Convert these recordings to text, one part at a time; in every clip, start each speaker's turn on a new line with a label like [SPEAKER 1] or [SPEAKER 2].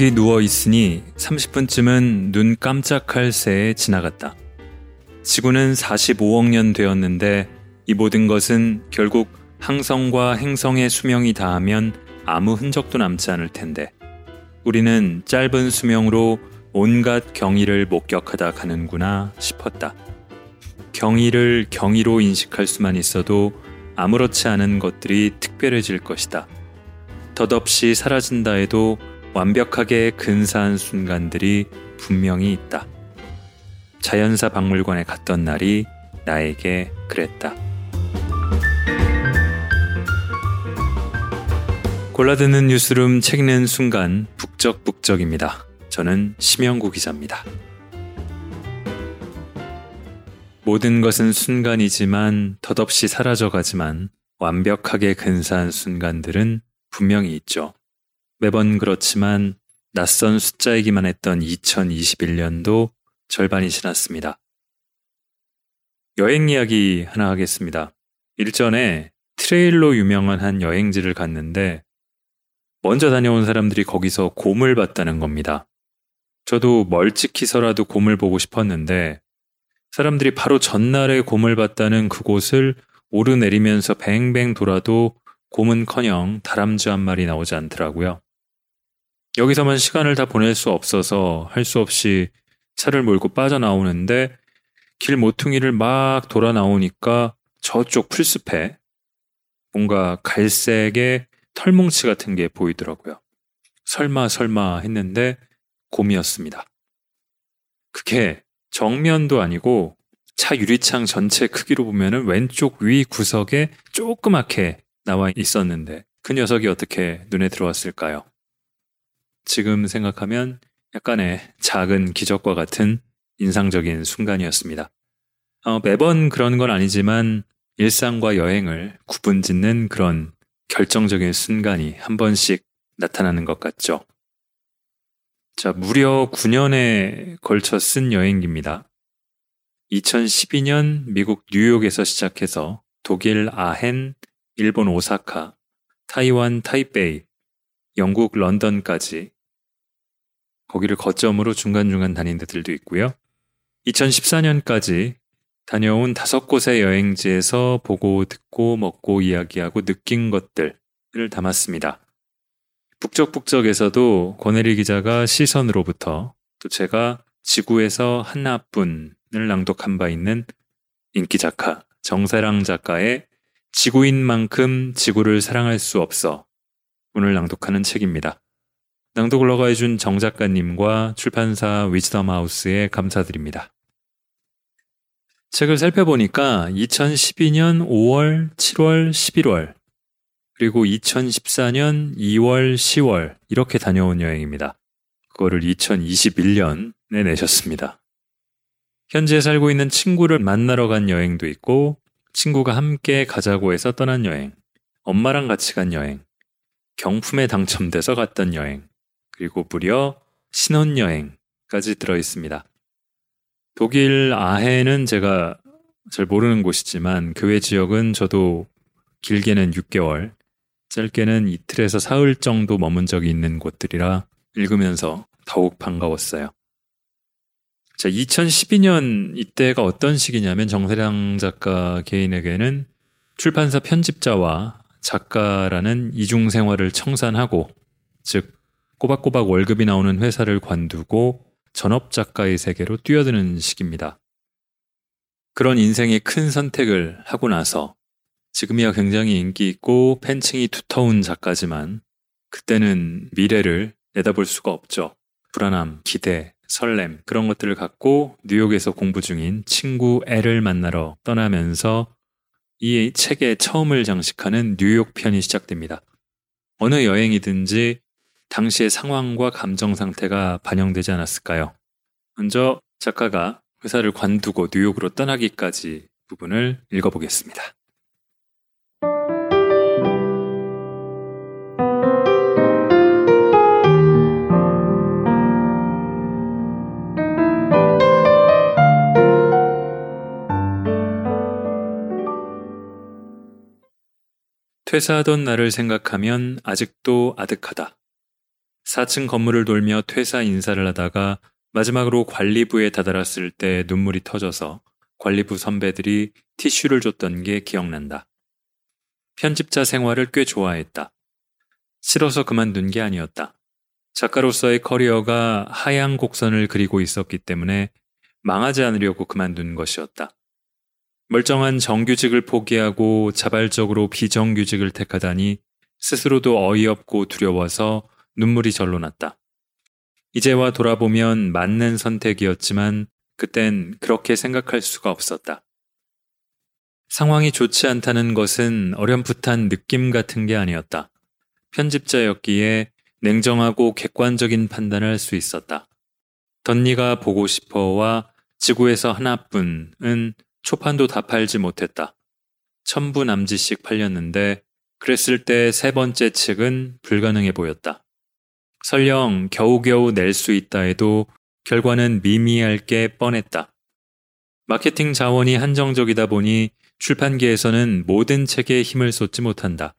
[SPEAKER 1] 거기 누워 있으니 30분쯤은 눈 깜짝할 새에 지나갔다. 지구는 45억 년 되었는데 이 모든 것은 결국 항성과 행성의 수명이 다하면 아무 흔적도 남지 않을 텐데 우리는 짧은 수명으로 온갖 경의를 목격하다 가는구나 싶었다. 경의를 경의로 인식할 수만 있어도 아무렇지 않은 것들이 특별해질 것이다. 덧없이 사라진다 해도 완벽하게 근사한 순간들이 분명히 있다. 자연사 박물관에 갔던 날이 나에게 그랬다. 골라드는 뉴스룸 책 읽는 순간 북적북적입니다. 저는 심영구 기자입니다. 모든 것은 순간이지만 덧없이 사라져가지만 완벽하게 근사한 순간들은 분명히 있죠. 매번 그렇지만 낯선 숫자이기만 했던 2021년도 절반이 지났습니다. 여행 이야기 하나 하겠습니다. 일전에 트레일로 유명한 한 여행지를 갔는데 먼저 다녀온 사람들이 거기서 곰을 봤다는 겁니다. 저도 멀찍히서라도 곰을 보고 싶었는데 사람들이 바로 전날에 곰을 봤다는 그곳을 오르내리면서 뱅뱅 돌아도 곰은커녕 다람쥐 한 마리 나오지 않더라고요. 여기서만 시간을 다 보낼 수 없어서 할 수 없이 차를 몰고 빠져나오는데 길 모퉁이를 막 돌아 나오니까 저쪽 풀숲에 뭔가 갈색의 털뭉치 같은 게 보이더라고요. 설마 설마 했는데 곰이었습니다. 그게 정면도 아니고 차 유리창 전체 크기로 보면은 왼쪽 위 구석에 조그맣게 나와 있었는데 그 녀석이 어떻게 눈에 들어왔을까요? 지금 생각하면 약간의 작은 기적과 같은 인상적인 순간이었습니다. 어, 매번 그런 건 아니지만 일상과 여행을 구분 짓는 그런 결정적인 순간이 한 번씩 나타나는 것 같죠. 자, 무려 9년에 걸쳐 쓴 여행기입니다. 2012년 미국 뉴욕에서 시작해서 독일 아헨, 일본 오사카, 타이완 타이베이, 영국 런던까지 거기를 거점으로 중간중간 다닌 데들도 있고요. 2014년까지 다녀온 다섯 곳의 여행지에서 보고 듣고 먹고 이야기하고 느낀 것들을 담았습니다. 북적북적에서도 권혜리 기자가 시선으로부터 또 제가 지구에서 하나뿐을 낭독한 바 있는 인기 작가 정세랑 작가의 지구인만큼 지구를 사랑할 수 없어 오늘 낭독하는 책입니다. 낭독을 허가해준 정 작가님과 출판사 위즈덤 하우스에 감사드립니다. 책을 살펴보니까 2012년 5월, 7월, 11월, 그리고 2014년 2월, 10월, 이렇게 다녀온 여행입니다. 그거를 2021년에 내셨습니다. 현재 살고 있는 친구를 만나러 간 여행도 있고, 친구가 함께 가자고 해서 떠난 여행, 엄마랑 같이 간 여행, 경품에 당첨돼서 갔던 여행, 그리고 무려 신혼여행까지 들어 있습니다. 독일 아해는 제가 잘 모르는 곳이지만 그외 지역은 저도 길게는 6개월, 짧게는 이틀에서 사흘 정도 머문 적이 있는 곳들이라 읽으면서 더욱 반가웠어요. 자, 2012년 이때가 어떤 시기냐면 정세량 작가 개인에게는 출판사 편집자와 작가라는 이중 생활을 청산하고 즉 꼬박꼬박 월급이 나오는 회사를 관두고 전업 작가의 세계로 뛰어드는 시기입니다. 그런 인생의 큰 선택을 하고 나서 지금이야 굉장히 인기 있고 팬층이 두터운 작가지만 그때는 미래를 내다볼 수가 없죠. 불안함, 기대, 설렘 그런 것들을 갖고 뉴욕에서 공부 중인 친구 애를 만나러 떠나면서 이 책의 처음을 장식하는 뉴욕 편이 시작됩니다. 어느 여행이든지 당시의 상황과 감정 상태가 반영되지 않았을까요? 먼저 작가가 회사를 관두고 뉴욕으로 떠나기까지 부분을 읽어보겠습니다. 퇴사하던 나를 생각하면 아직도 아득하다. 4층 건물을 돌며 퇴사 인사를 하다가 마지막으로 관리부에 다다랐을 때 눈물이 터져서 관리부 선배들이 티슈를 줬던 게 기억난다. 편집자 생활을 꽤 좋아했다. 싫어서 그만둔 게 아니었다. 작가로서의 커리어가 하향 곡선을 그리고 있었기 때문에 망하지 않으려고 그만둔 것이었다. 멀쩡한 정규직을 포기하고 자발적으로 비정규직을 택하다니 스스로도 어이없고 두려워서 눈물이 절로 났다. 이제와 돌아보면 맞는 선택이었지만 그땐 그렇게 생각할 수가 없었다. 상황이 좋지 않다는 것은 어렴풋한 느낌 같은 게 아니었다. 편집자였기에 냉정하고 객관적인 판단을 할 수 있었다. 덧니가 보고 싶어와 지구에서 하나뿐은 초판도 다 팔지 못했다. 천부 남짓씩 팔렸는데 그랬을 때 세 번째 책은 불가능해 보였다. 설령 겨우겨우 낼 수 있다 해도 결과는 미미할 게 뻔했다. 마케팅 자원이 한정적이다 보니 출판계에서는 모든 책에 힘을 쏟지 못한다.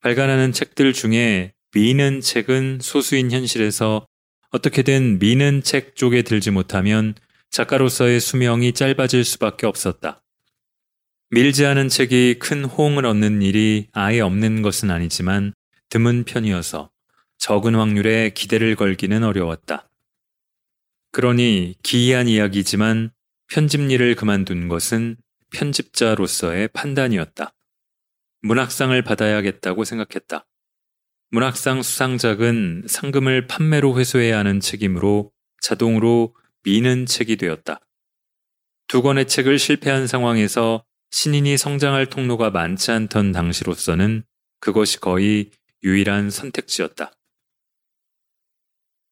[SPEAKER 1] 발간하는 책들 중에 미는 책은 소수인 현실에서 어떻게든 미는 책 쪽에 들지 못하면 작가로서의 수명이 짧아질 수밖에 없었다. 밀지 않은 책이 큰 호응을 얻는 일이 아예 없는 것은 아니지만 드문 편이어서 적은 확률에 기대를 걸기는 어려웠다. 그러니 기이한 이야기지만 편집 일을 그만둔 것은 편집자로서의 판단이었다. 문학상을 받아야겠다고 생각했다. 문학상 수상작은 상금을 판매로 회수해야 하는 책이므로 자동으로 미는 책이 되었다. 두 권의 책을 실패한 상황에서 신인이 성장할 통로가 많지 않던 당시로서는 그것이 거의 유일한 선택지였다.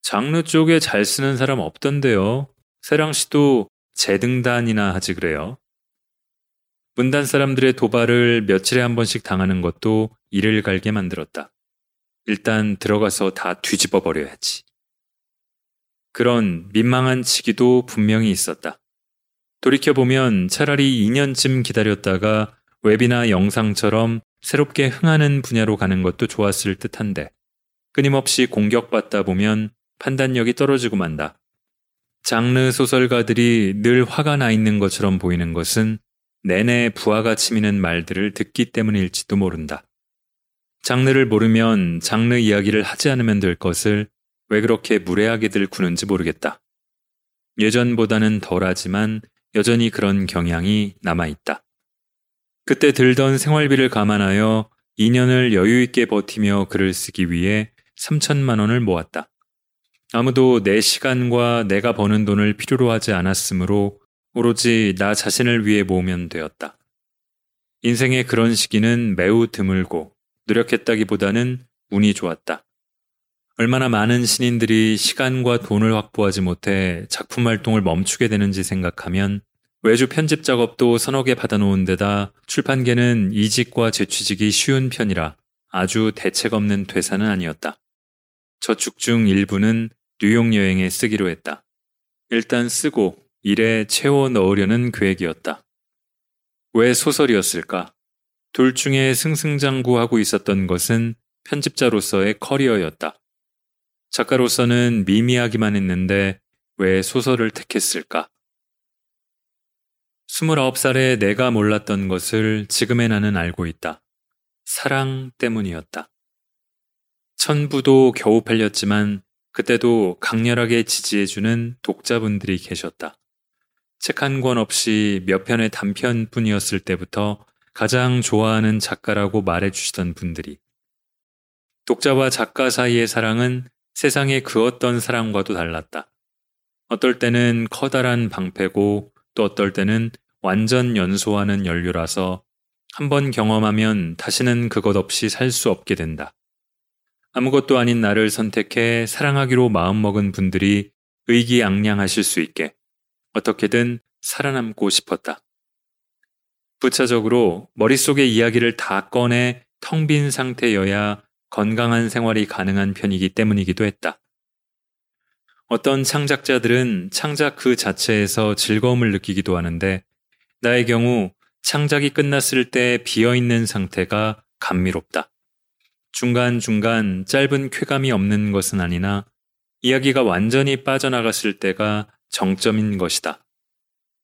[SPEAKER 1] 장르 쪽에 잘 쓰는 사람 없던데요. 세랑 씨도 재등단이나 하지 그래요. 문단 사람들의 도발을 며칠에 한 번씩 당하는 것도 이를 갈게 만들었다. 일단 들어가서 다 뒤집어 버려야지. 그런 민망한 시기도 분명히 있었다. 돌이켜보면 차라리 2년쯤 기다렸다가 웹이나 영상처럼 새롭게 흥하는 분야로 가는 것도 좋았을 듯한데 끊임없이 공격받다 보면 판단력이 떨어지고 만다. 장르 소설가들이 늘 화가 나 있는 것처럼 보이는 것은 내내 부하가 치미는 말들을 듣기 때문일지도 모른다. 장르를 모르면 장르 이야기를 하지 않으면 될 것을 왜 그렇게 무례하게들 구는지 모르겠다. 예전보다는 덜하지만 여전히 그런 경향이 남아있다. 그때 들던 생활비를 감안하여 2년을 여유있게 버티며 글을 쓰기 위해 3천만 원을 모았다. 아무도 내 시간과 내가 버는 돈을 필요로 하지 않았으므로 오로지 나 자신을 위해 모으면 되었다. 인생의 그런 시기는 매우 드물고 노력했다기보다는 운이 좋았다. 얼마나 많은 신인들이 시간과 돈을 확보하지 못해 작품 활동을 멈추게 되는지 생각하면 외주 편집 작업도 서너 개 받아놓은 데다 출판계는 이직과 재취직이 쉬운 편이라 아주 대책 없는 퇴사는 아니었다. 저축 중 일부는 뉴욕 여행에 쓰기로 했다. 일단 쓰고 일에 채워 넣으려는 계획이었다. 왜 소설이었을까? 둘 중에 승승장구하고 있었던 것은 편집자로서의 커리어였다. 작가로서는 미미하기만 했는데 왜 소설을 택했을까? 29살에 내가 몰랐던 것을 지금의 나는 알고 있다. 사랑 때문이었다. 천부도 겨우 팔렸지만 그때도 강렬하게 지지해주는 독자분들이 계셨다. 책 한 권 없이 몇 편의 단편뿐이었을 때부터 가장 좋아하는 작가라고 말해주시던 분들이. 독자와 작가 사이의 사랑은 세상의 그 어떤 사랑과도 달랐다. 어떨 때는 커다란 방패고 또 어떨 때는 완전 연소하는 연료라서 한 번 경험하면 다시는 그것 없이 살 수 없게 된다. 아무것도 아닌 나를 선택해 사랑하기로 마음먹은 분들이 의기양양하실 수 있게 어떻게든 살아남고 싶었다. 부차적으로 머릿속의 이야기를 다 꺼내 텅 빈 상태여야 건강한 생활이 가능한 편이기 때문이기도 했다. 어떤 창작자들은 창작 그 자체에서 즐거움을 느끼기도 하는데 나의 경우 창작이 끝났을 때 비어있는 상태가 감미롭다. 중간중간 짧은 쾌감이 없는 것은 아니나 이야기가 완전히 빠져나갔을 때가 정점인 것이다.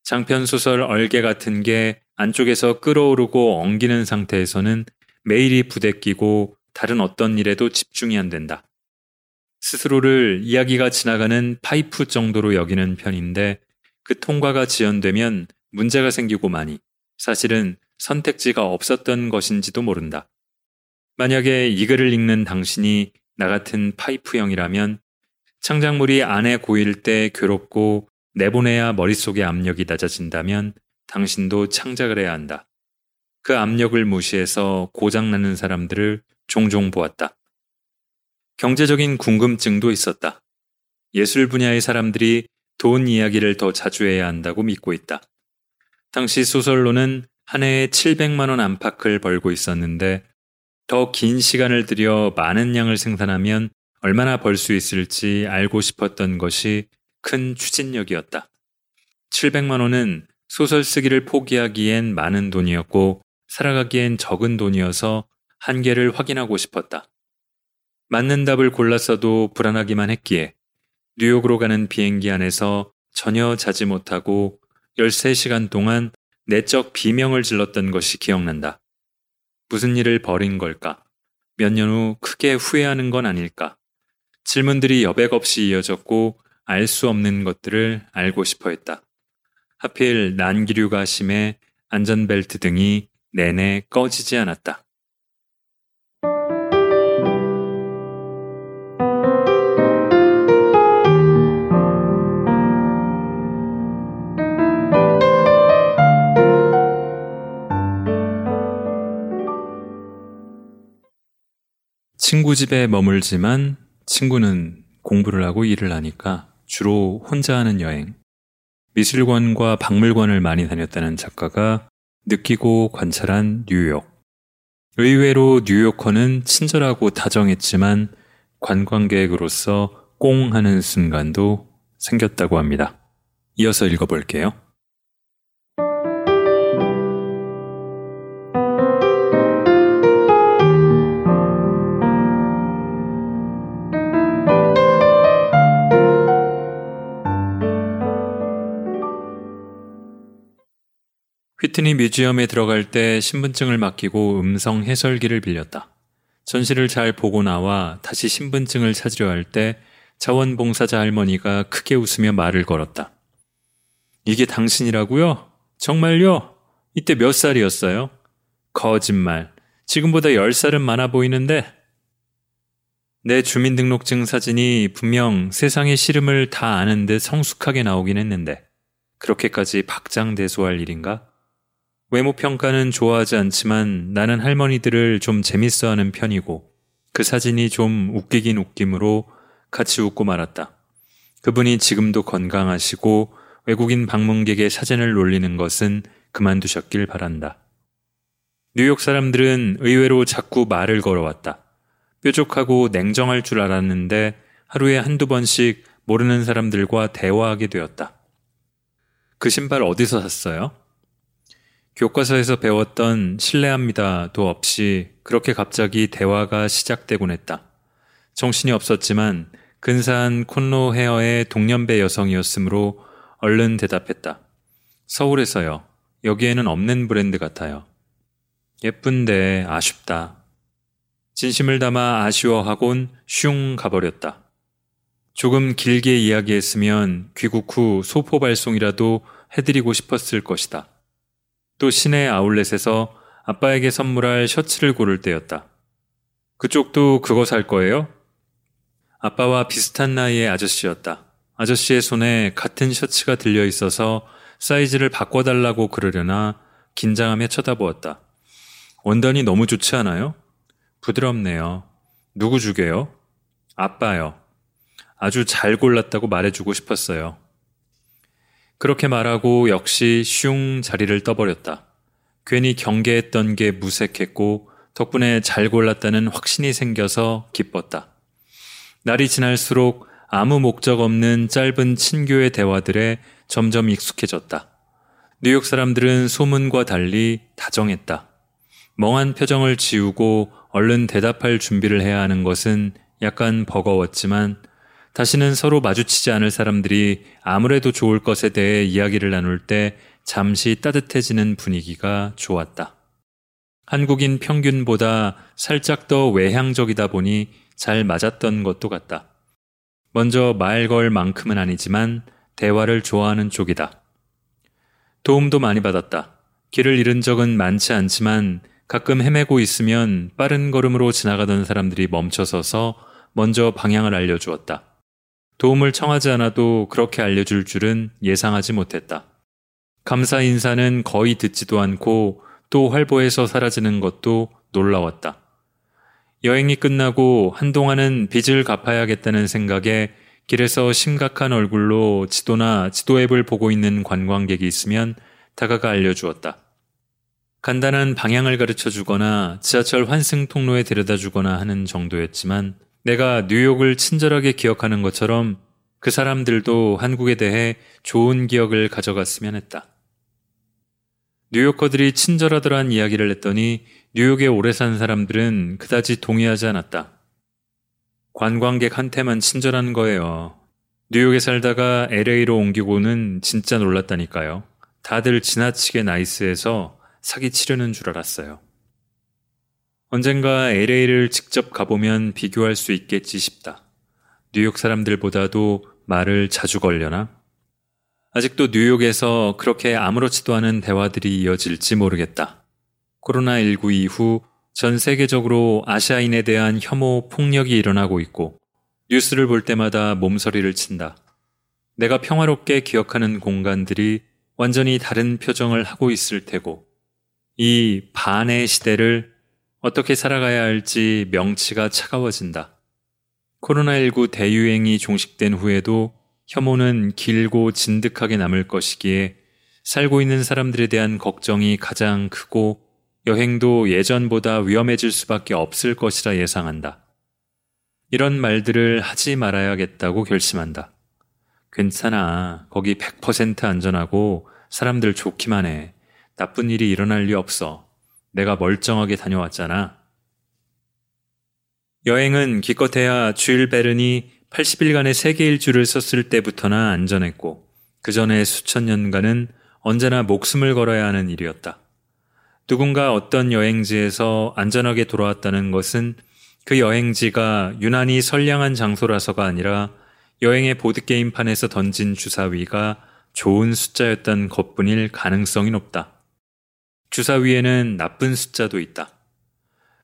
[SPEAKER 1] 장편 소설 얼개 같은 게 안쪽에서 끓어오르고 엉기는 상태에서는 매일이 부대끼고 다른 어떤 일에도 집중이 안 된다. 스스로를 이야기가 지나가는 파이프 정도로 여기는 편인데 그 통과가 지연되면 문제가 생기고 많이 사실은 선택지가 없었던 것인지도 모른다. 만약에 이 글을 읽는 당신이 나 같은 파이프형이라면 창작물이 안에 고일 때 괴롭고 내보내야 머릿속의 압력이 낮아진다면 당신도 창작을 해야 한다. 그 압력을 무시해서 고장나는 사람들을 종종 보았다. 경제적인 궁금증도 있었다. 예술 분야의 사람들이 돈 이야기를 더 자주 해야 한다고 믿고 있다. 당시 소설로는 한 해에 700만 원 안팎을 벌고 있었는데 더 긴 시간을 들여 많은 양을 생산하면 얼마나 벌 수 있을지 알고 싶었던 것이 큰 추진력이었다. 700만 원은 소설 쓰기를 포기하기엔 많은 돈이었고 살아가기엔 적은 돈이어서 한계를 확인하고 싶었다. 맞는 답을 골랐어도 불안하기만 했기에 뉴욕으로 가는 비행기 안에서 전혀 자지 못하고 13시간 동안 내적 비명을 질렀던 것이 기억난다. 무슨 일을 벌인 걸까? 몇 년 후 크게 후회하는 건 아닐까? 질문들이 여백 없이 이어졌고 알 수 없는 것들을 알고 싶어 했다. 하필 난기류가 심해 안전벨트 등이 내내 꺼지지 않았다. 친구 집에 머물지만 친구는 공부를 하고 일을 하니까 주로 혼자 하는 여행, 미술관과 박물관을 많이 다녔다는 작가가 느끼고 관찰한 뉴욕. 의외로 뉴요커는 친절하고 다정했지만 관광객으로서 꽁 하는 순간도 생겼다고 합니다. 이어서 읽어볼게요. 휘트니 뮤지엄에 들어갈 때 신분증을 맡기고 음성 해설기를 빌렸다. 전시를 잘 보고 나와 다시 신분증을 찾으려 할 때 자원봉사자 할머니가 크게 웃으며 말을 걸었다. 이게 당신이라고요? 정말요? 이때 몇 살이었어요? 거짓말. 지금보다 10살은 많아 보이는데? 내 주민등록증 사진이 분명 세상의 시름을 다 아는 듯 성숙하게 나오긴 했는데, 그렇게까지 박장대소할 일인가? 외모 평가는 좋아하지 않지만 나는 할머니들을 좀 재밌어 하는 편이고 그 사진이 좀 웃기긴 웃김으로 같이 웃고 말았다. 그분이 지금도 건강하시고 외국인 방문객의 사진을 놀리는 것은 그만두셨길 바란다. 뉴욕 사람들은 의외로 자꾸 말을 걸어왔다. 뾰족하고 냉정할 줄 알았는데 하루에 한두 번씩 모르는 사람들과 대화하게 되었다. 그 신발 어디서 샀어요? 교과서에서 배웠던 신뢰합니다도 없이 그렇게 갑자기 대화가 시작되곤 했다. 정신이 없었지만 근사한 콘로 헤어의 동년배 여성이었으므로 얼른 대답했다. 서울에서요. 여기에는 없는 브랜드 같아요. 예쁜데 아쉽다. 진심을 담아 아쉬워하곤 슝 가버렸다. 조금 길게 이야기했으면 귀국 후 소포 발송이라도 해드리고 싶었을 것이다. 또 시내 아울렛에서 아빠에게 선물할 셔츠를 고를 때였다. 그쪽도 그거 살 거예요? 아빠와 비슷한 나이의 아저씨였다. 아저씨의 손에 같은 셔츠가 들려 있어서 사이즈를 바꿔달라고 그러려나 긴장하며 쳐다보았다. 원단이 너무 좋지 않아요? 부드럽네요. 누구 주게요? 아빠요. 아주 잘 골랐다고 말해주고 싶었어요. 그렇게 말하고 역시 슝 자리를 떠버렸다. 괜히 경계했던 게 무색했고 덕분에 잘 골랐다는 확신이 생겨서 기뻤다. 날이 지날수록 아무 목적 없는 짧은 친교의 대화들에 점점 익숙해졌다. 뉴욕 사람들은 소문과 달리 다정했다. 멍한 표정을 지우고 얼른 대답할 준비를 해야 하는 것은 약간 버거웠지만 다시는 서로 마주치지 않을 사람들이 아무래도 좋을 것에 대해 이야기를 나눌 때 잠시 따뜻해지는 분위기가 좋았다. 한국인 평균보다 살짝 더 외향적이다 보니 잘 맞았던 것도 같다. 먼저 말 걸 만큼은 아니지만 대화를 좋아하는 쪽이다. 도움도 많이 받았다. 길을 잃은 적은 많지 않지만 가끔 헤매고 있으면 빠른 걸음으로 지나가던 사람들이 멈춰서서 먼저 방향을 알려주었다. 도움을 청하지 않아도 그렇게 알려줄 줄은 예상하지 못했다. 감사 인사는 거의 듣지도 않고 또 활보에서 사라지는 것도 놀라웠다. 여행이 끝나고 한동안은 빚을 갚아야겠다는 생각에 길에서 심각한 얼굴로 지도나 지도 앱을 보고 있는 관광객이 있으면 다가가 알려주었다. 간단한 방향을 가르쳐 주거나 지하철 환승 통로에 데려다 주거나 하는 정도였지만 내가 뉴욕을 친절하게 기억하는 것처럼 그 사람들도 한국에 대해 좋은 기억을 가져갔으면 했다. 뉴요커들이 친절하더란 이야기를 했더니 뉴욕에 오래 산 사람들은 그다지 동의하지 않았다. 관광객한테만 친절한 거예요. 뉴욕에 살다가 LA로 옮기고는 진짜 놀랐다니까요. 다들 지나치게 나이스해서 사기 치려는 줄 알았어요. 언젠가 LA를 직접 가보면 비교할 수 있겠지 싶다. 뉴욕 사람들보다도 말을 자주 걸려나? 아직도 뉴욕에서 그렇게 아무렇지도 않은 대화들이 이어질지 모르겠다. 코로나19 이후 전 세계적으로 아시아인에 대한 혐오, 폭력이 일어나고 있고 뉴스를 볼 때마다 몸서리를 친다. 내가 평화롭게 기억하는 공간들이 완전히 다른 표정을 하고 있을 테고 이 반의 시대를 어떻게 살아가야 할지 명치가 차가워진다. 코로나19 대유행이 종식된 후에도 혐오는 길고 진득하게 남을 것이기에 살고 있는 사람들에 대한 걱정이 가장 크고 여행도 예전보다 위험해질 수밖에 없을 것이라 예상한다. 이런 말들을 하지 말아야겠다고 결심한다. 괜찮아. 거기 100% 안전하고 사람들 좋기만 해. 나쁜 일이 일어날 리 없어. 내가 멀쩡하게 다녀왔잖아. 여행은 기껏해야 주일 베른이 80일간의 세계 일주를 썼을 때부터나 안전했고, 그 전에 수천 년간은 언제나 목숨을 걸어야 하는 일이었다. 누군가 어떤 여행지에서 안전하게 돌아왔다는 것은 그 여행지가 유난히 선량한 장소라서가 아니라 여행의 보드게임판에서 던진 주사위가 좋은 숫자였던 것뿐일 가능성이 높다. 주사위에는 나쁜 숫자도 있다.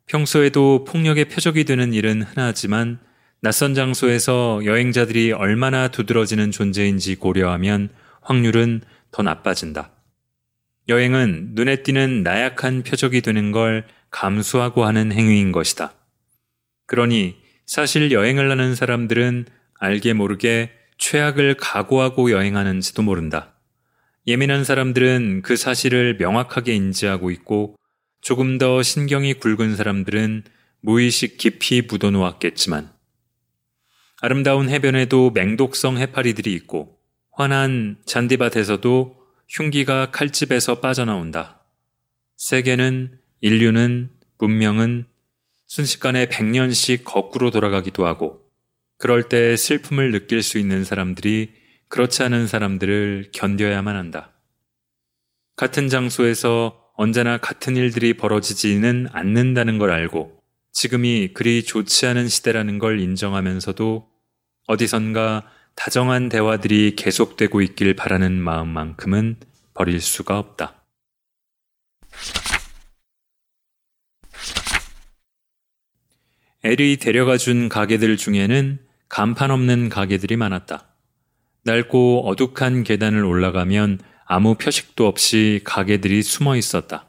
[SPEAKER 1] 평소에도 폭력의 표적이 되는 일은 흔하지만 낯선 장소에서 여행자들이 얼마나 두드러지는 존재인지 고려하면 확률은 더 나빠진다. 여행은 눈에 띄는 나약한 표적이 되는 걸 감수하고 하는 행위인 것이다. 그러니 사실 여행을 하는 사람들은 알게 모르게 최악을 각오하고 여행하는지도 모른다. 예민한 사람들은 그 사실을 명확하게 인지하고 있고 조금 더 신경이 굵은 사람들은 무의식 깊이 묻어놓았겠지만 아름다운 해변에도 맹독성 해파리들이 있고 환한 잔디밭에서도 흉기가 칼집에서 빠져나온다. 세계는, 인류는, 문명은 순식간에 100년씩 거꾸로 돌아가기도 하고, 그럴 때 슬픔을 느낄 수 있는 사람들이 그렇지 않은 사람들을 견뎌야만 한다. 같은 장소에서 언제나 같은 일들이 벌어지지는 않는다는 걸 알고, 지금이 그리 좋지 않은 시대라는 걸 인정하면서도 어디선가 다정한 대화들이 계속되고 있길 바라는 마음만큼은 버릴 수가 없다. 엘이 데려가 준 가게들 중에는 간판 없는 가게들이 많았다. 낡고 어둑한 계단을 올라가면 아무 표식도 없이 가게들이 숨어 있었다.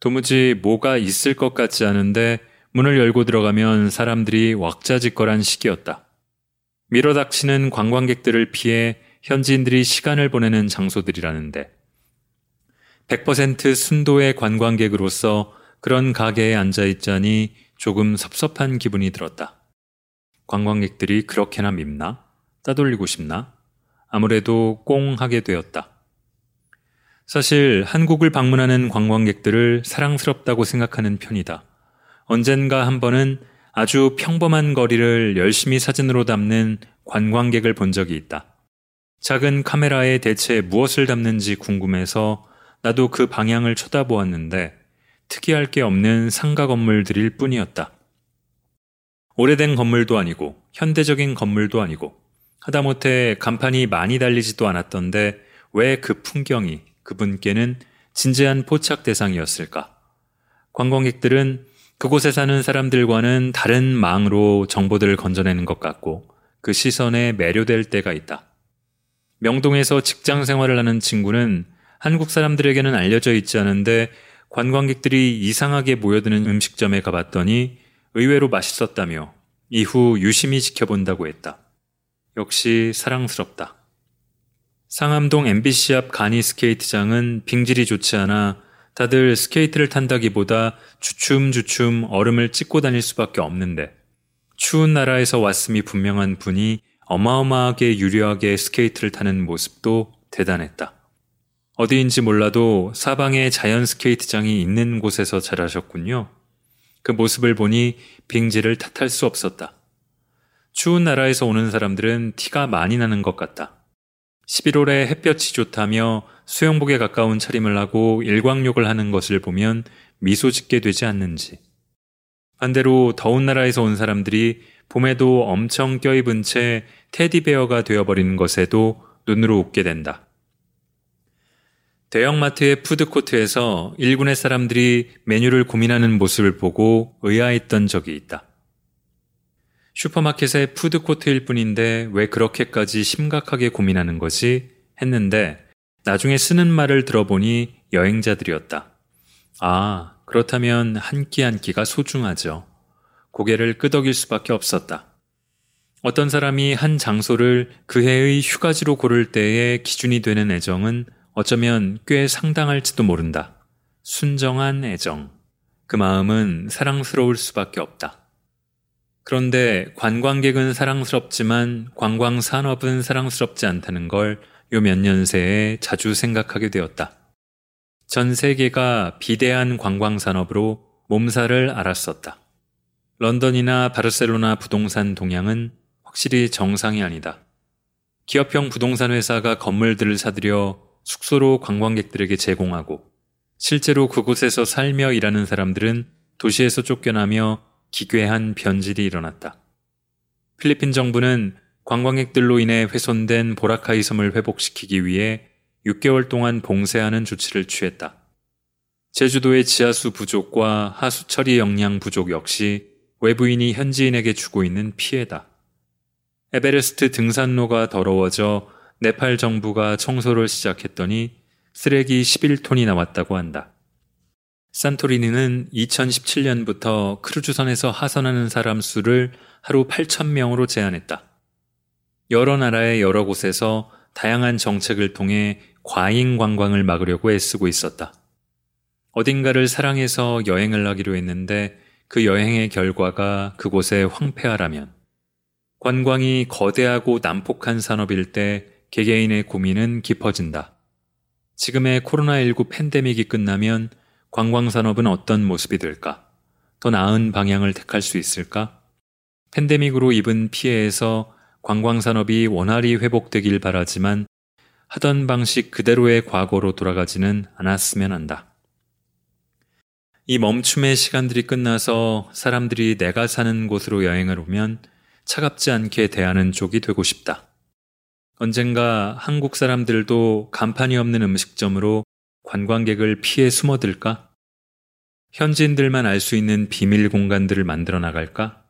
[SPEAKER 1] 도무지 뭐가 있을 것 같지 않은데 문을 열고 들어가면 사람들이 왁자지껄한 시기였다. 밀어닥치는 관광객들을 피해 현지인들이 시간을 보내는 장소들이라는데 100% 순도의 관광객으로서 그런 가게에 앉아 있자니 조금 섭섭한 기분이 들었다. 관광객들이 그렇게나 밉나? 따돌리고 싶나? 아무래도 꽁 하게 되었다. 사실 한국을 방문하는 관광객들을 사랑스럽다고 생각하는 편이다. 언젠가 한 번은 아주 평범한 거리를 열심히 사진으로 담는 관광객을 본 적이 있다. 작은 카메라에 대체 무엇을 담는지 궁금해서 나도 그 방향을 쳐다보았는데 특이할 게 없는 상가 건물들일 뿐이었다. 오래된 건물도 아니고 현대적인 건물도 아니고 하다못해 간판이 많이 달리지도 않았던데 왜 그 풍경이 그분께는 진지한 포착 대상이었을까? 관광객들은 그곳에 사는 사람들과는 다른 망으로 정보들을 건져내는 것 같고 그 시선에 매료될 때가 있다. 명동에서 직장 생활을 하는 친구는 한국 사람들에게는 알려져 있지 않은데 관광객들이 이상하게 모여드는 음식점에 가봤더니 의외로 맛있었다며 이후 유심히 지켜본다고 했다. 역시 사랑스럽다. 상암동 MBC 앞 가니 스케이트장은 빙질이 좋지 않아 다들 스케이트를 탄다기보다 주춤주춤 얼음을 찍고 다닐 수밖에 없는데 추운 나라에서 왔음이 분명한 분이 어마어마하게 유려하게 스케이트를 타는 모습도 대단했다. 어디인지 몰라도 사방에 자연 스케이트장이 있는 곳에서 자라셨군요. 그 모습을 보니 빙질을 탓할 수 없었다. 추운 나라에서 오는 사람들은 티가 많이 나는 것 같다. 11월에 햇볕이 좋다며 수영복에 가까운 차림을 하고 일광욕을 하는 것을 보면 미소 짓게 되지 않는지. 반대로 더운 나라에서 온 사람들이 봄에도 엄청 껴입은 채 테디베어가 되어버리는 것에도 눈으로 웃게 된다. 대형마트의 푸드코트에서 일군의 사람들이 메뉴를 고민하는 모습을 보고 의아했던 적이 있다. 슈퍼마켓의 푸드코트일 뿐인데 왜 그렇게까지 심각하게 고민하는 거지? 했는데 나중에 쓰는 말을 들어보니 여행자들이었다. 아, 그렇다면 한 끼 한 끼가 소중하죠. 고개를 끄덕일 수밖에 없었다. 어떤 사람이 한 장소를 그 해의 휴가지로 고를 때의 기준이 되는 애정은 어쩌면 꽤 상당할지도 모른다. 순정한 애정. 그 마음은 사랑스러울 수밖에 없다. 그런데 관광객은 사랑스럽지만 관광 산업은 사랑스럽지 않다는 걸 요 몇 년 새에 자주 생각하게 되었다. 전 세계가 비대한 관광 산업으로 몸살을 앓았었다. 런던이나 바르셀로나 부동산 동향은 확실히 정상이 아니다. 기업형 부동산 회사가 건물들을 사들여 숙소로 관광객들에게 제공하고 실제로 그곳에서 살며 일하는 사람들은 도시에서 쫓겨나며 기괴한 변질이 일어났다. 필리핀 정부는 관광객들로 인해 훼손된 보라카이 섬을 회복시키기 위해 6개월 동안 봉쇄하는 조치를 취했다. 제주도의 지하수 부족과 하수 처리 역량 부족 역시 외부인이 현지인에게 주고 있는 피해다. 에베레스트 등산로가 더러워져 네팔 정부가 청소를 시작했더니 쓰레기 11톤이 나왔다고 한다. 산토리니는 2017년부터 크루즈선에서 하선하는 사람 수를 하루 8,000명으로 제한했다. 여러 나라의 여러 곳에서 다양한 정책을 통해 과잉 관광을 막으려고 애쓰고 있었다. 어딘가를 사랑해서 여행을 하기로 했는데 그 여행의 결과가 그곳에 황폐하라면 관광이 거대하고 난폭한 산업일 때 개개인의 고민은 깊어진다. 지금의 코로나19 팬데믹이 끝나면 관광산업은 어떤 모습이 될까? 더 나은 방향을 택할 수 있을까? 팬데믹으로 입은 피해에서 관광산업이 원활히 회복되길 바라지만 하던 방식 그대로의 과거로 돌아가지는 않았으면 한다. 이 멈춤의 시간들이 끝나서 사람들이 내가 사는 곳으로 여행을 오면 차갑지 않게 대하는 쪽이 되고 싶다. 언젠가 한국 사람들도 간판이 없는 음식점으로 관광객을 피해 숨어들까? 현지인들만 알 수 있는 비밀 공간들을 만들어 나갈까?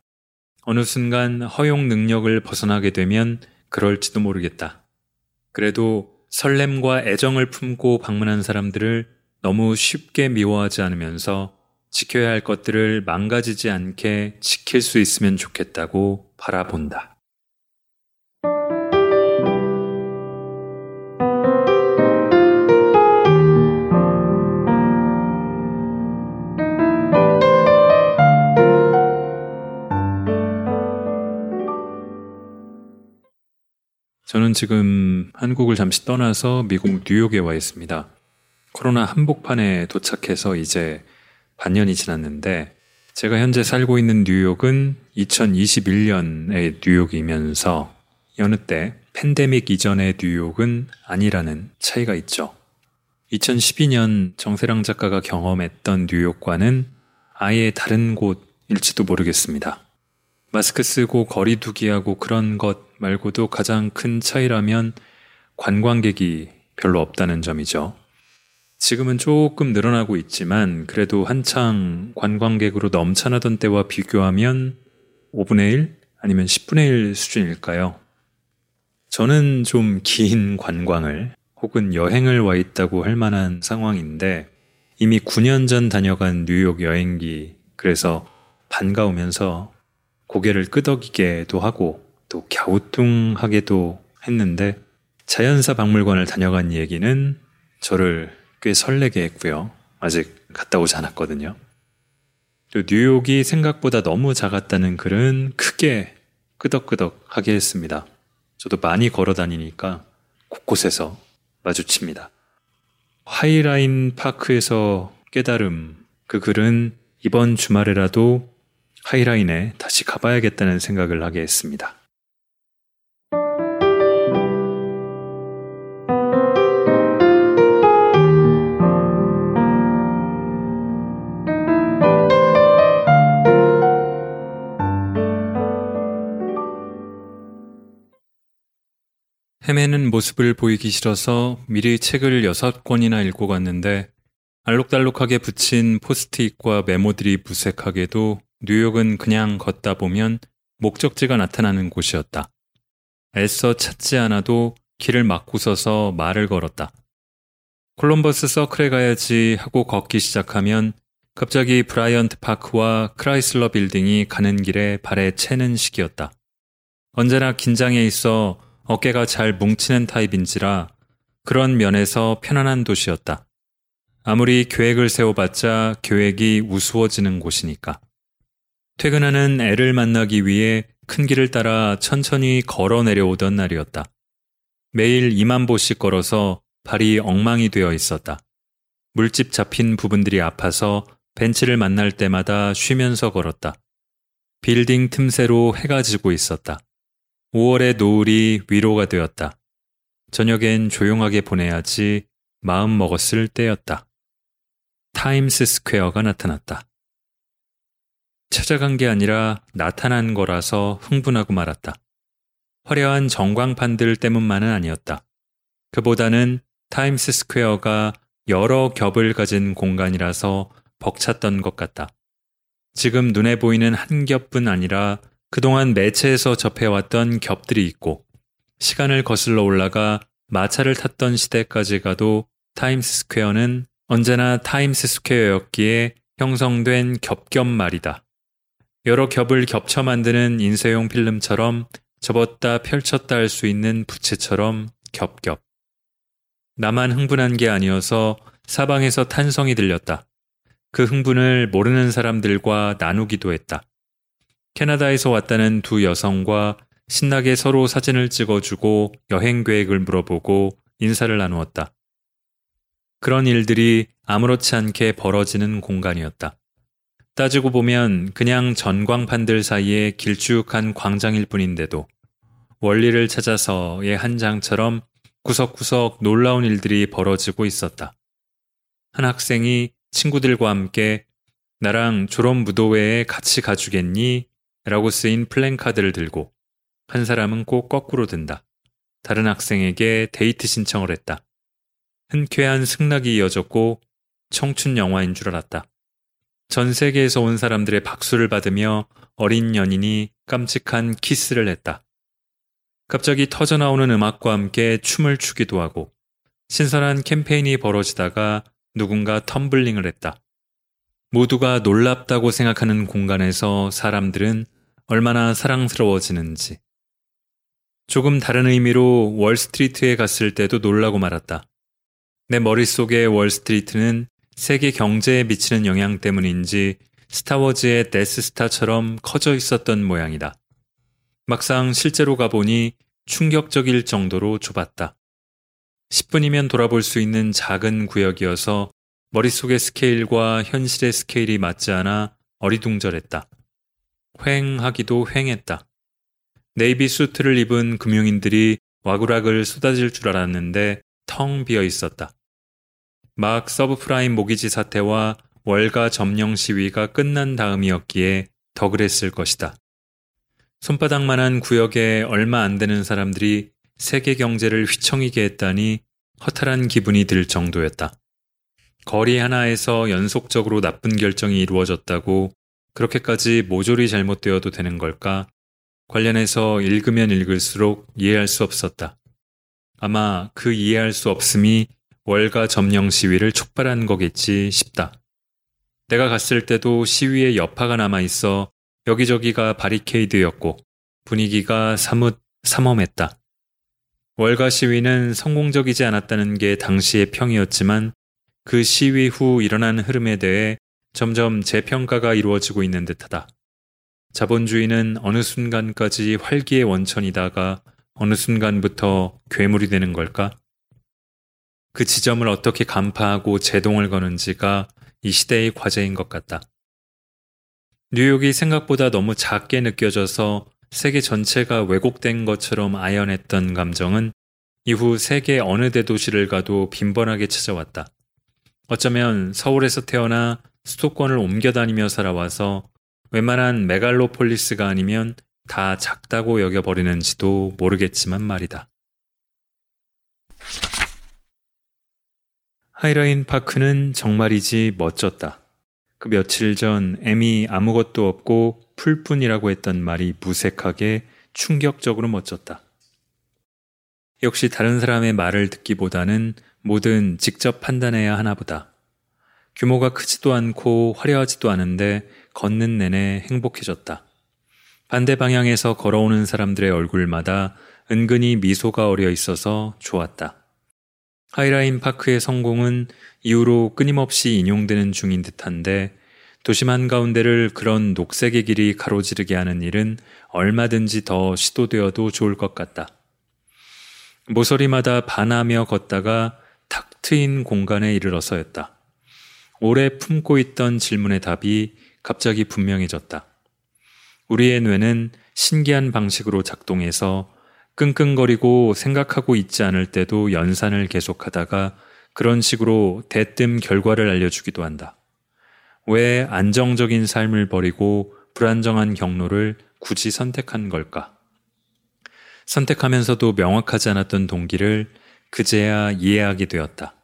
[SPEAKER 1] 어느 순간 허용 능력을 벗어나게 되면 그럴지도 모르겠다. 그래도 설렘과 애정을 품고 방문한 사람들을 너무 쉽게 미워하지 않으면서 지켜야 할 것들을 망가지지 않게 지킬 수 있으면 좋겠다고 바라본다. 저는 지금 한국을 잠시 떠나서 미국 뉴욕에 와 있습니다. 코로나 한복판에 도착해서 이제 반년이 지났는데 제가 현재 살고 있는 뉴욕은 2021년의 뉴욕이면서 여느 때 팬데믹 이전의 뉴욕은 아니라는 차이가 있죠. 2012년 정세랑 작가가 경험했던 뉴욕과는 아예 다른 곳일지도 모르겠습니다. 마스크 쓰고 거리 두기하고 그런 것 말고도 가장 큰 차이라면 관광객이 별로 없다는 점이죠. 지금은 조금 늘어나고 있지만 그래도 한창 관광객으로 넘쳐나던 때와 비교하면 5분의 1 아니면 10분의 1 수준일까요? 저는 좀 긴 관광을 혹은 여행을 와 있다고 할 만한 상황인데 이미 9년 전 다녀간 뉴욕 여행기 그래서 반가우면서 고개를 끄덕이게도 하고 또 갸우뚱하게도 했는데 자연사 박물관을 다녀간 얘기는 저를 꽤 설레게 했고요. 아직 갔다 오지 않았거든요. 또 뉴욕이 생각보다 너무 작았다는 글은 크게 끄덕끄덕 하게 했습니다. 저도 많이 걸어 다니니까 곳곳에서 마주칩니다. 하이라인 파크에서 깨달음 그 글은 이번 주말에라도 하이라인에 다시 가봐야겠다는 생각을 하게 했습니다. 헤매는 모습을 보이기 싫어서 미리 책을 여섯 권이나 읽고 갔는데 알록달록하게 붙인 포스트잇과 메모들이 무색하게도 뉴욕은 그냥 걷다 보면 목적지가 나타나는 곳이었다. 애써 찾지 않아도 길을 막고 서서 말을 걸었다. 콜럼버스 서클에 가야지 하고 걷기 시작하면 갑자기 브라이언트 파크와 크라이슬러 빌딩이 가는 길에 발에 채는 식이었다. 언제나 긴장해 있어 어깨가 잘 뭉치는 타입인지라 그런 면에서 편안한 도시였다. 아무리 계획을 세워봤자 계획이 우스워지는 곳이니까. 퇴근하는 애를 만나기 위해 큰 길을 따라 천천히 걸어 내려오던 날이었다. 매일 2만 보씩 걸어서 발이 엉망이 되어 있었다. 물집 잡힌 부분들이 아파서 벤치를 만날 때마다 쉬면서 걸었다. 빌딩 틈새로 해가 지고 있었다. 5월의 노을이 위로가 되었다. 저녁엔 조용하게 보내야지 마음 먹었을 때였다. 타임스 스퀘어가 나타났다. 찾아간 게 아니라 나타난 거라서 흥분하고 말았다. 화려한 전광판들 때문만은 아니었다. 그보다는 타임스 스퀘어가 여러 겹을 가진 공간이라서 벅찼던 것 같다. 지금 눈에 보이는 한 겹뿐 아니라 그동안 매체에서 접해왔던 겹들이 있고 시간을 거슬러 올라가 마차를 탔던 시대까지 가도 타임스 스퀘어는 언제나 타임스 스퀘어였기에 형성된 겹겹 말이다. 여러 겹을 겹쳐 만드는 인쇄용 필름처럼 접었다 펼쳤다 할 수 있는 부채처럼 겹겹. 나만 흥분한 게 아니어서 사방에서 탄성이 들렸다. 그 흥분을 모르는 사람들과 나누기도 했다. 캐나다에서 왔다는 두 여성과 신나게 서로 사진을 찍어주고 여행 계획을 물어보고 인사를 나누었다. 그런 일들이 아무렇지 않게 벌어지는 공간이었다. 따지고 보면 그냥 전광판들 사이에 길쭉한 광장일 뿐인데도 원리를 찾아서의 한 장처럼 구석구석 놀라운 일들이 벌어지고 있었다. 한 학생이 친구들과 함께 나랑 졸업 무도회에 같이 가주겠니? 라고 쓰인 플랜카드를 들고 한 사람은 꼭 거꾸로 든다. 다른 학생에게 데이트 신청을 했다. 흔쾌한 승낙이 이어졌고 청춘 영화인 줄 알았다. 전 세계에서 온 사람들의 박수를 받으며 어린 연인이 깜찍한 키스를 했다. 갑자기 터져나오는 음악과 함께 춤을 추기도 하고 신선한 캠페인이 벌어지다가 누군가 텀블링을 했다. 모두가 놀랍다고 생각하는 공간에서 사람들은 얼마나 사랑스러워지는지. 조금 다른 의미로 월스트리트에 갔을 때도 놀라고 말았다. 내 머릿속의 월스트리트는 세계 경제에 미치는 영향 때문인지 스타워즈의 데스스타처럼 커져 있었던 모양이다. 막상 실제로 가보니 충격적일 정도로 좁았다. 10분이면 돌아볼 수 있는 작은 구역이어서 머릿속의 스케일과 현실의 스케일이 맞지 않아 어리둥절했다. 횡하기도 횡했다. 네이비 수트를 입은 금융인들이 와구락을 쏟아질 줄 알았는데 텅 비어 있었다. 막 서브프라임 모기지 사태와 월가 점령 시위가 끝난 다음이었기에 더 그랬을 것이다. 손바닥만한 구역에 얼마 안 되는 사람들이 세계 경제를 휘청이게 했다니 허탈한 기분이 들 정도였다. 거리 하나에서 연속적으로 나쁜 결정이 이루어졌다고 그렇게까지 모조리 잘못되어도 되는 걸까? 관련해서 읽으면 읽을수록 이해할 수 없었다. 아마 그 이해할 수 없음이 월가 점령 시위를 촉발한 거겠지 싶다. 내가 갔을 때도 시위에 여파가 남아 있어 여기저기가 바리케이드였고 분위기가 사뭇 삼엄했다. 월가 시위는 성공적이지 않았다는 게 당시의 평이었지만 그 시위 후 일어난 흐름에 대해 점점 재평가가 이루어지고 있는 듯하다. 자본주의는 어느 순간까지 활기의 원천이다가 어느 순간부터 괴물이 되는 걸까? 그 지점을 어떻게 간파하고 제동을 거는지가 이 시대의 과제인 것 같다. 뉴욕이 생각보다 너무 작게 느껴져서 세계 전체가 왜곡된 것처럼 아연했던 감정은 이후 세계 어느 대도시를 가도 빈번하게 찾아왔다. 어쩌면 서울에서 태어나 수도권을 옮겨 다니며 살아와서 웬만한 메갈로폴리스가 아니면 다 작다고 여겨버리는지도 모르겠지만 말이다. 하이라인 파크는 정말이지 멋졌다. 그 며칠 전 M이 아무것도 없고 풀뿐이라고 했던 말이 무색하게 충격적으로 멋졌다. 역시 다른 사람의 말을 듣기보다는 뭐든 직접 판단해야 하나 보다. 규모가 크지도 않고 화려하지도 않은데 걷는 내내 행복해졌다. 반대 방향에서 걸어오는 사람들의 얼굴마다 은근히 미소가 어려 있어서 좋았다. 하이라인 파크의 성공은 이후로 끊임없이 인용되는 중인 듯한데 도심 한가운데를 그런 녹색의 길이 가로지르게 하는 일은 얼마든지 더 시도되어도 좋을 것 같다. 모서리마다 반하며 걷다가 탁 트인 공간에 이르러서였다. 오래 품고 있던 질문의 답이 갑자기 분명해졌다. 우리의 뇌는 신기한 방식으로 작동해서 끙끙거리고 생각하고 있지 않을 때도 연산을 계속하다가 그런 식으로 대뜸 결과를 알려주기도 한다. 왜 안정적인 삶을 버리고 불안정한 경로를 굳이 선택한 걸까? 선택하면서도 명확하지 않았던 동기를 그제야 이해하게 되었다.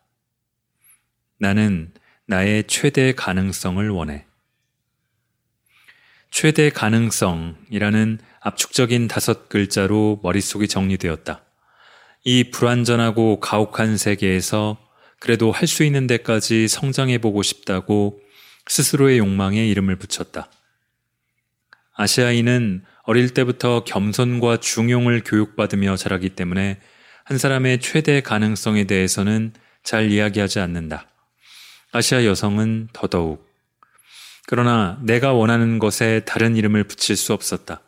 [SPEAKER 1] 나는 나의 최대 가능성을 원해. 최대 가능성이라는 압축적인 다섯 글자로 머릿속이 정리되었다. 이 불완전하고 가혹한 세계에서 그래도 할 수 있는 데까지 성장해보고 싶다고 스스로의 욕망에 이름을 붙였다. 아시아인은 어릴 때부터 겸손과 중용을 교육받으며 자라기 때문에 한 사람의 최대 가능성에 대해서는 잘 이야기하지 않는다. 아시아 여성은 더더욱. 그러나 내가 원하는 것에 다른 이름을 붙일 수 없었다.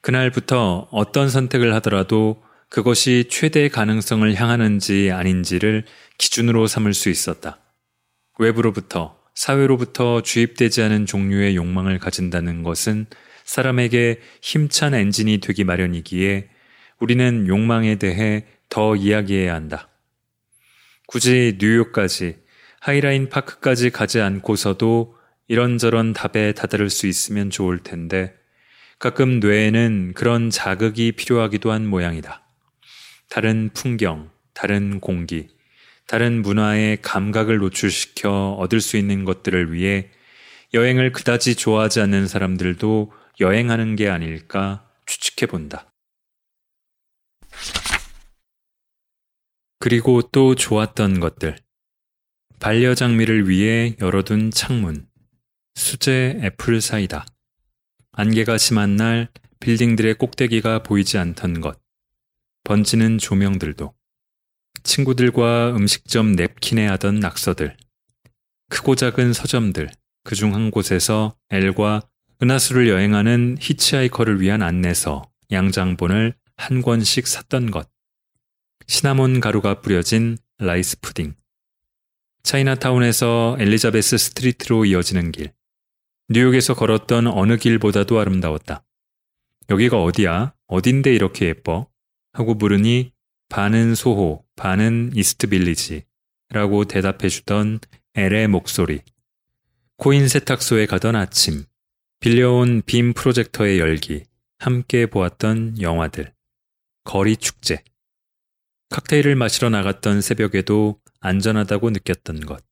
[SPEAKER 1] 그날부터 어떤 선택을 하더라도 그것이 최대 가능성을 향하는지 아닌지를 기준으로 삼을 수 있었다. 외부로부터, 사회로부터 주입되지 않은 종류의 욕망을 가진다는 것은 사람에게 힘찬 엔진이 되기 마련이기에 우리는 욕망에 대해 더 이야기해야 한다. 굳이 뉴욕까지, 하이라인 파크까지 가지 않고서도 이런저런 답에 다다를 수 있으면 좋을 텐데 가끔 뇌에는 그런 자극이 필요하기도 한 모양이다. 다른 풍경, 다른 공기, 다른 문화의 감각을 노출시켜 얻을 수 있는 것들을 위해 여행을 그다지 좋아하지 않는 사람들도 여행하는 게 아닐까 추측해 본다. 그리고 또 좋았던 것들. 반려장미를 위해 열어둔 창문. 수제 애플 사이다. 안개가 심한 날 빌딩들의 꼭대기가 보이지 않던 것. 번지는 조명들도. 친구들과 음식점 냅킨에 하던 낙서들. 크고 작은 서점들. 그 중 한 곳에서 엘과 은하수를 여행하는 히치하이커를 위한 안내서, 양장본을 한 권씩 샀던 것. 시나몬 가루가 뿌려진 라이스 푸딩. 차이나타운에서 엘리자베스 스트리트로 이어지는 길. 뉴욕에서 걸었던 어느 길보다도 아름다웠다. 여기가 어디야? 어딘데 이렇게 예뻐? 하고 물으니 반은 소호, 반은 이스트 빌리지 라고 대답해 주던 엘의 목소리. 코인 세탁소에 가던 아침, 빌려온 빔 프로젝터의 열기, 함께 보았던 영화들, 거리 축제. 칵테일을 마시러 나갔던 새벽에도 안전하다고 느꼈던 것.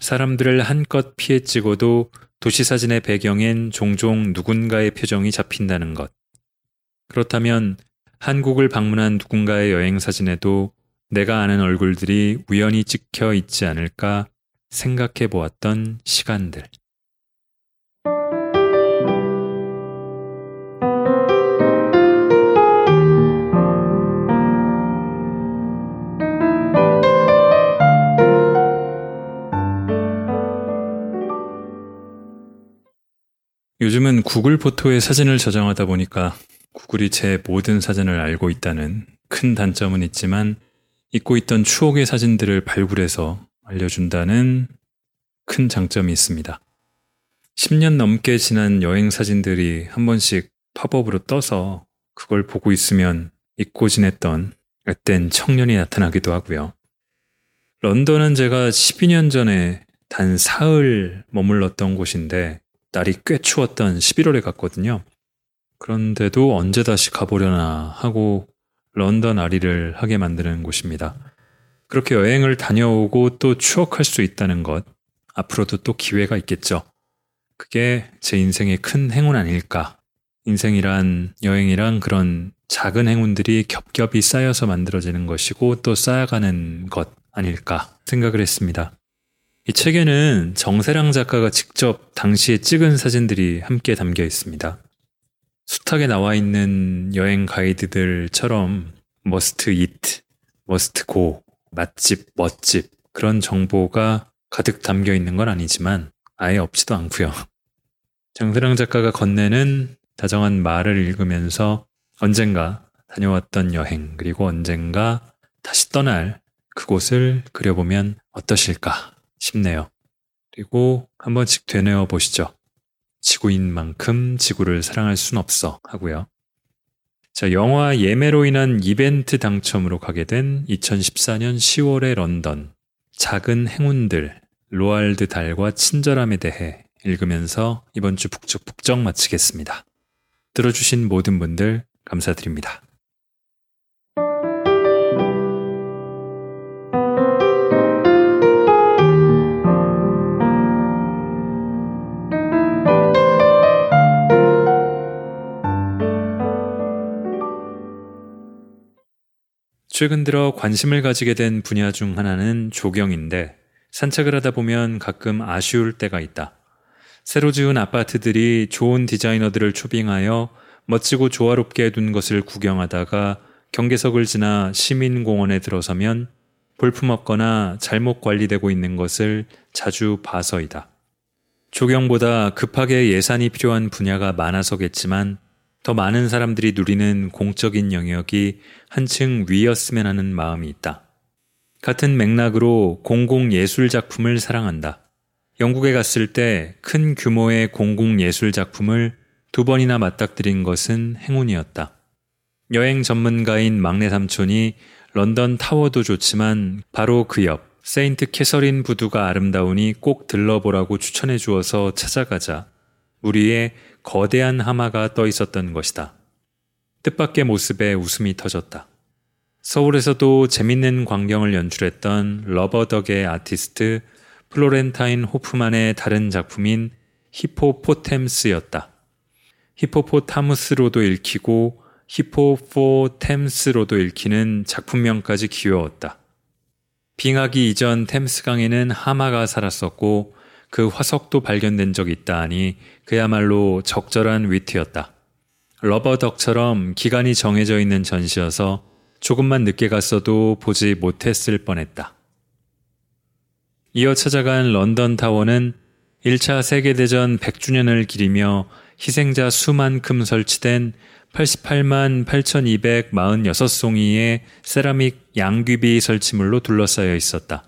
[SPEAKER 1] 사람들을 한껏 피해 찍어도 도시사진의 배경엔 종종 누군가의 표정이 잡힌다는 것. 그렇다면 한국을 방문한 누군가의 여행사진에도 내가 아는 얼굴들이 우연히 찍혀 있지 않을까 생각해 보았던 시간들. 요즘은 구글 포토에 사진을 저장하다 보니까 구글이 제 모든 사진을 알고 있다는 큰 단점은 있지만 잊고 있던 추억의 사진들을 발굴해서 알려준다는 큰 장점이 있습니다. 10년 넘게 지난 여행 사진들이 한 번씩 팝업으로 떠서 그걸 보고 있으면 잊고 지냈던 앳된 청년이 나타나기도 하고요. 런던은 제가 12년 전에 단 사흘 머물렀던 곳인데 날이 꽤 추웠던 11월에 갔거든요. 그런데도 언제 다시 가보려나 하고 런던 아리를 하게 만드는 곳입니다. 그렇게 여행을 다녀오고 또 추억할 수 있다는 것, 앞으로도 또 기회가 있겠죠. 그게 제 인생의 큰 행운 아닐까. 인생이란 여행이란 그런 작은 행운들이 겹겹이 쌓여서 만들어지는 것이고 또 쌓여가는 것 아닐까 생각을 했습니다. 이 책에는 정세랑 작가가 직접 당시에 찍은 사진들이 함께 담겨 있습니다. 숱하게 나와 있는 여행 가이드들처럼 must eat, must go, 맛집, 멋집 그런 정보가 가득 담겨 있는 건 아니지만 아예 없지도 않고요. 정세랑 작가가 건네는 다정한 말을 읽으면서 언젠가 다녀왔던 여행 그리고 언젠가 다시 떠날 그곳을 그려보면 어떠실까 싶네요. 그리고 한 번씩 되뇌어 보시죠. 지구인 만큼 지구를 사랑할 순 없어 하고요. 자, 영화 예매로 인한 이벤트 당첨으로 가게 된 2014년 10월의 런던. 작은 행운들, 로알드 달과 친절함에 대해 읽으면서 이번 주 북적 북적 마치겠습니다. 들어주신 모든 분들 감사드립니다. 최근 들어 관심을 가지게 된 분야 중 하나는 조경인데 산책을 하다 보면 가끔 아쉬울 때가 있다. 새로 지은 아파트들이 좋은 디자이너들을 초빙하여 멋지고 조화롭게 해둔 것을 구경하다가 경계석을 지나 시민공원에 들어서면 볼품없거나 잘못 관리되고 있는 것을 자주 봐서이다. 조경보다 급하게 예산이 필요한 분야가 많아서겠지만 더 많은 사람들이 누리는 공적인 영역이 한층 위였으면 하는 마음이 있다. 같은 맥락으로 공공예술 작품을 사랑한다. 영국에 갔을 때 큰 규모의 공공예술 작품을 두 번이나 맞닥뜨린 것은 행운이었다. 여행 전문가인 막내 삼촌이 런던 타워도 좋지만 바로 그 옆 세인트 캐서린 부두가 아름다우니 꼭 들러보라고 추천해 주어서 찾아가자 우리의 거대한 하마가 떠 있었던 것이다. 뜻밖의 모습에 웃음이 터졌다. 서울에서도 재밌는 광경을 연출했던 러버덕의 아티스트 플로렌타인 호프만의 다른 작품인 히포포템스였다. hippopotamus로도 읽히고 히포포템스로도 읽히는 작품명까지 귀여웠다. 빙하기 이전 템스강에는 하마가 살았었고 그 화석도 발견된 적이 있다 하니 그야말로 적절한 위트였다. 러버덕처럼 기간이 정해져 있는 전시여서 조금만 늦게 갔어도 보지 못했을 뻔했다. 이어 찾아간 런던 타워는 1차 세계대전 100주년을 기리며 희생자 수만큼 설치된 88만 8,246송이의 세라믹 양귀비 설치물로 둘러싸여 있었다.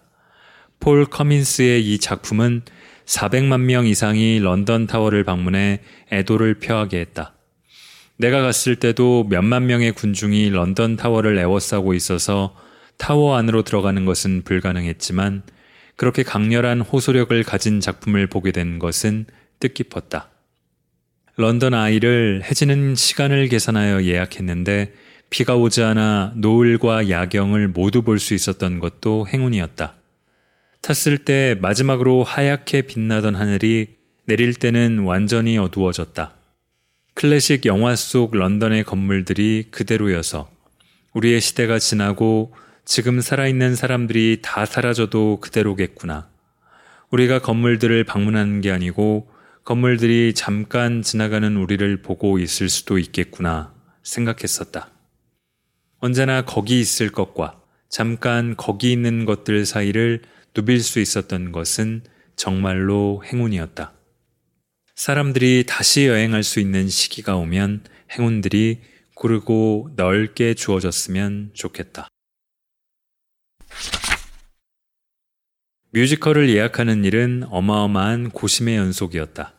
[SPEAKER 1] 폴 커민스의 이 작품은 400만 명 이상이 런던 타워를 방문해 애도를 표하게 했다. 내가 갔을 때도 몇만 명의 군중이 런던 타워를 에워싸고 있어서 타워 안으로 들어가는 것은 불가능했지만 그렇게 강렬한 호소력을 가진 작품을 보게 된 것은 뜻깊었다. 런던 아이를 해지는 시간을 계산하여 예약했는데 비가 오지 않아 노을과 야경을 모두 볼 수 있었던 것도 행운이었다. 탔을 때 마지막으로 하얗게 빛나던 하늘이 내릴 때는 완전히 어두워졌다. 클래식 영화 속 런던의 건물들이 그대로여서 우리의 시대가 지나고 지금 살아있는 사람들이 다 사라져도 그대로겠구나. 우리가 건물들을 방문하는 게 아니고 건물들이 잠깐 지나가는 우리를 보고 있을 수도 있겠구나 생각했었다. 언제나 거기 있을 것과 잠깐 거기 있는 것들 사이를 누빌 수 있었던 것은 정말로 행운이었다. 사람들이 다시 여행할 수 있는 시기가 오면 행운들이 고르고 넓게 주어졌으면 좋겠다. 뮤지컬을 예약하는 일은 어마어마한 고심의 연속이었다.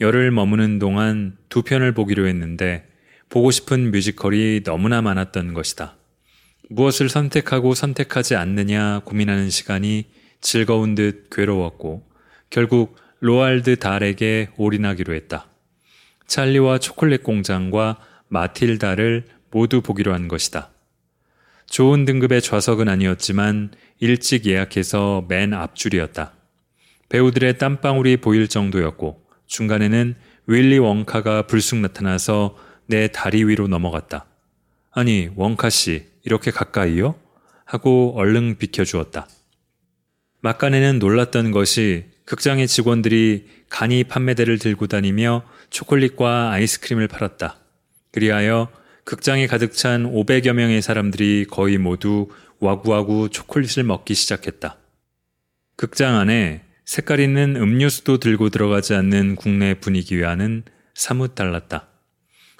[SPEAKER 1] 열을 머무는 동안 두 편을 보기로 했는데 보고 싶은 뮤지컬이 너무나 많았던 것이다. 무엇을 선택하고 선택하지 않느냐 고민하는 시간이 즐거운 듯 괴로웠고 결국 로알드 달에게 올인하기로 했다. 찰리와 초콜릿 공장과 마틸다를 모두 보기로 한 것이다. 좋은 등급의 좌석은 아니었지만 일찍 예약해서 맨 앞줄이었다. 배우들의 땀방울이 보일 정도였고 중간에는 윌리 원카가 불쑥 나타나서 내 다리 위로 넘어갔다. 아니, 원카 씨, 이렇게 가까이요? 하고 얼른 비켜주었다. 막간에는 놀랐던 것이 극장의 직원들이 간이 판매대를 들고 다니며 초콜릿과 아이스크림을 팔았다. 그리하여 극장에 가득 찬 500여 명의 사람들이 거의 모두 와구와구 초콜릿을 먹기 시작했다. 극장 안에 색깔 있는 음료수도 들고 들어가지 않는 국내 분위기와는 사뭇 달랐다.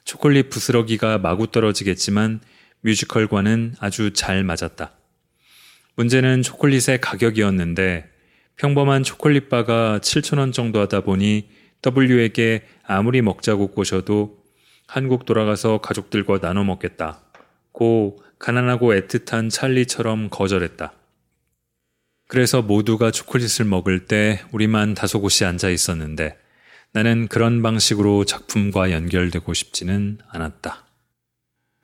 [SPEAKER 1] 초콜릿 부스러기가 마구 떨어지겠지만 뮤지컬과는 아주 잘 맞았다. 문제는 초콜릿의 가격이었는데 평범한 초콜릿 바가 7천원 정도 하다 보니 W에게 아무리 먹자고 꼬셔도 한국 돌아가서 가족들과 나눠 먹겠다. 고 가난하고 애틋한 찰리처럼 거절했다. 그래서 모두가 초콜릿을 먹을 때 우리만 다소곳이 앉아 있었는데 나는 그런 방식으로 작품과 연결되고 싶지는 않았다.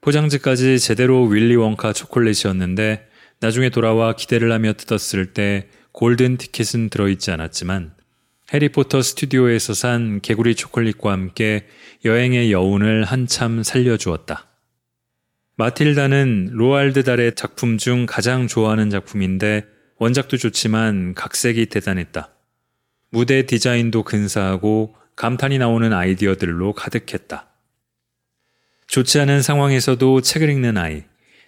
[SPEAKER 1] 포장지까지 제대로 윌리 원카 초콜릿이었는데 나중에 돌아와 기대를 하며 뜯었을 때 골든 티켓은 들어있지 않았지만 해리포터 스튜디오에서 산 개구리 초콜릿과 함께 여행의 여운을 한참 살려주었다. 마틸다는 로알드 달의 작품 중 가장 좋아하는 작품인데 원작도 좋지만 각색이 대단했다. 무대 디자인도 근사하고 감탄이 나오는 아이디어들로 가득했다. 좋지 않은 상황에서도 책을 읽는 아이,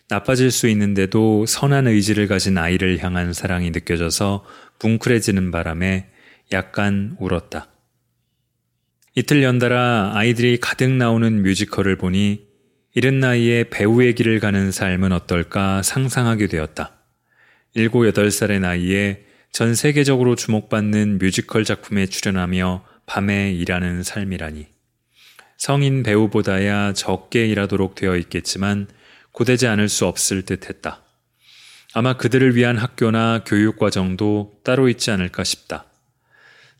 [SPEAKER 1] 나빠질 수 있는데도 선한 의지를 가진 아이를 향한 사랑이 느껴져서 뭉클해지는 바람에 약간 울었다. 이틀 연달아 아이들이 가득 나오는 뮤지컬을 보니 이른 나이에 배우의 길을 가는 삶은 어떨까 상상하게 되었다. 7, 8살의 나이에 전 세계적으로 주목받는 뮤지컬 작품에 출연하며 밤에 일하는 삶이라니. 성인 배우보다야 적게 일하도록 되어 있겠지만 고되지 않을 수 없을 듯 했다. 아마 그들을 위한 학교나 교육과정도 따로 있지 않을까 싶다.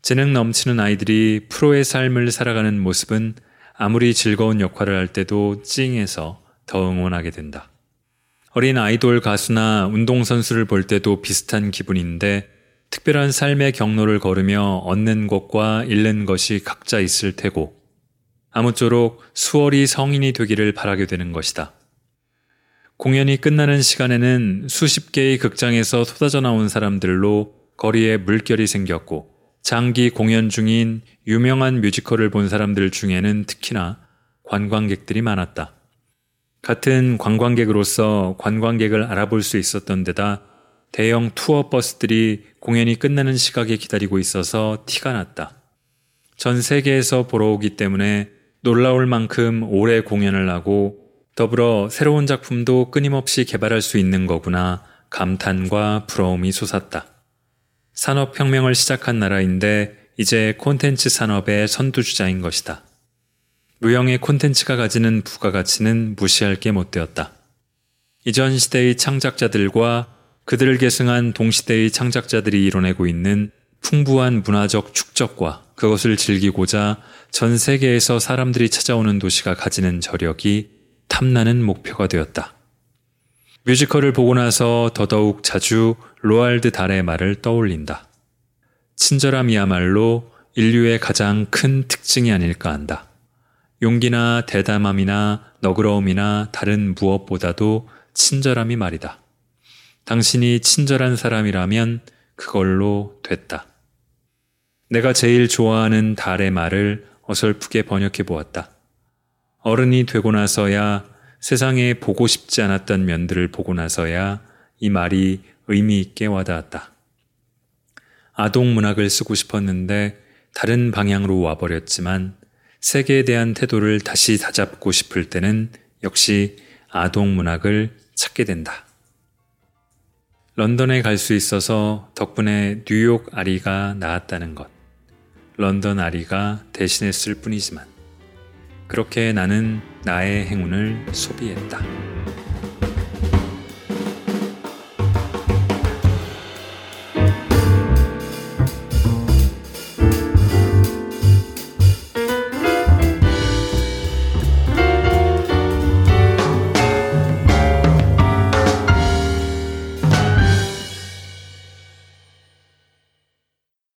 [SPEAKER 1] 재능 넘치는 아이들이 프로의 삶을 살아가는 모습은 아무리 즐거운 역할을 할 때도 찡해서 더 응원하게 된다. 어린 아이돌 가수나 운동선수를 볼 때도 비슷한 기분인데 특별한 삶의 경로를 걸으며 얻는 것과 잃는 것이 각자 있을 테고 아무쪼록 수월히 성인이 되기를 바라게 되는 것이다. 공연이 끝나는 시간에는 수십 개의 극장에서 쏟아져 나온 사람들로 거리에 물결이 생겼고 장기 공연 중인 유명한 뮤지컬을 본 사람들 중에는 특히나 관광객들이 많았다. 같은 관광객으로서 관광객을 알아볼 수 있었던 데다 대형 투어 버스들이 공연이 끝나는 시각에 기다리고 있어서 티가 났다. 전 세계에서 보러 오기 때문에 놀라울 만큼 오래 공연을 하고 더불어 새로운 작품도 끊임없이 개발할 수 있는 거구나 감탄과 부러움이 솟았다. 산업혁명을 시작한 나라인데 이제 콘텐츠 산업의 선두주자인 것이다. 무형의 콘텐츠가 가지는 부가가치는 무시할 게 못 되었다. 이전 시대의 창작자들과 그들을 계승한 동시대의 창작자들이 이뤄내고 있는 풍부한 문화적 축적과 그것을 즐기고자 전 세계에서 사람들이 찾아오는 도시가 가지는 저력이 탐나는 목표가 되었다. 뮤지컬을 보고 나서 더더욱 자주 로알드 달의 말을 떠올린다. 친절함이야말로 인류의 가장 큰 특징이 아닐까 한다. 용기나 대담함이나 너그러움이나 다른 무엇보다도 친절함이 말이다. 당신이 친절한 사람이라면 그걸로 됐다. 내가 제일 좋아하는 달의 말을 어설프게 번역해 보았다. 어른이 되고 나서야 세상에 보고 싶지 않았던 면들을 보고 나서야 이 말이 의미 있게 와닿았다. 아동 문학을 쓰고 싶었는데 다른 방향으로 와버렸지만 세계에 대한 태도를 다시 다잡고 싶을 때는 역시 아동 문학을 찾게 된다. 런던에 갈 수 있어서 덕분에 뉴욕 아리가 나았다는 것. 런던 아리가 대신했을 뿐이지만 그렇게 나는 나의 행운을 소비했다.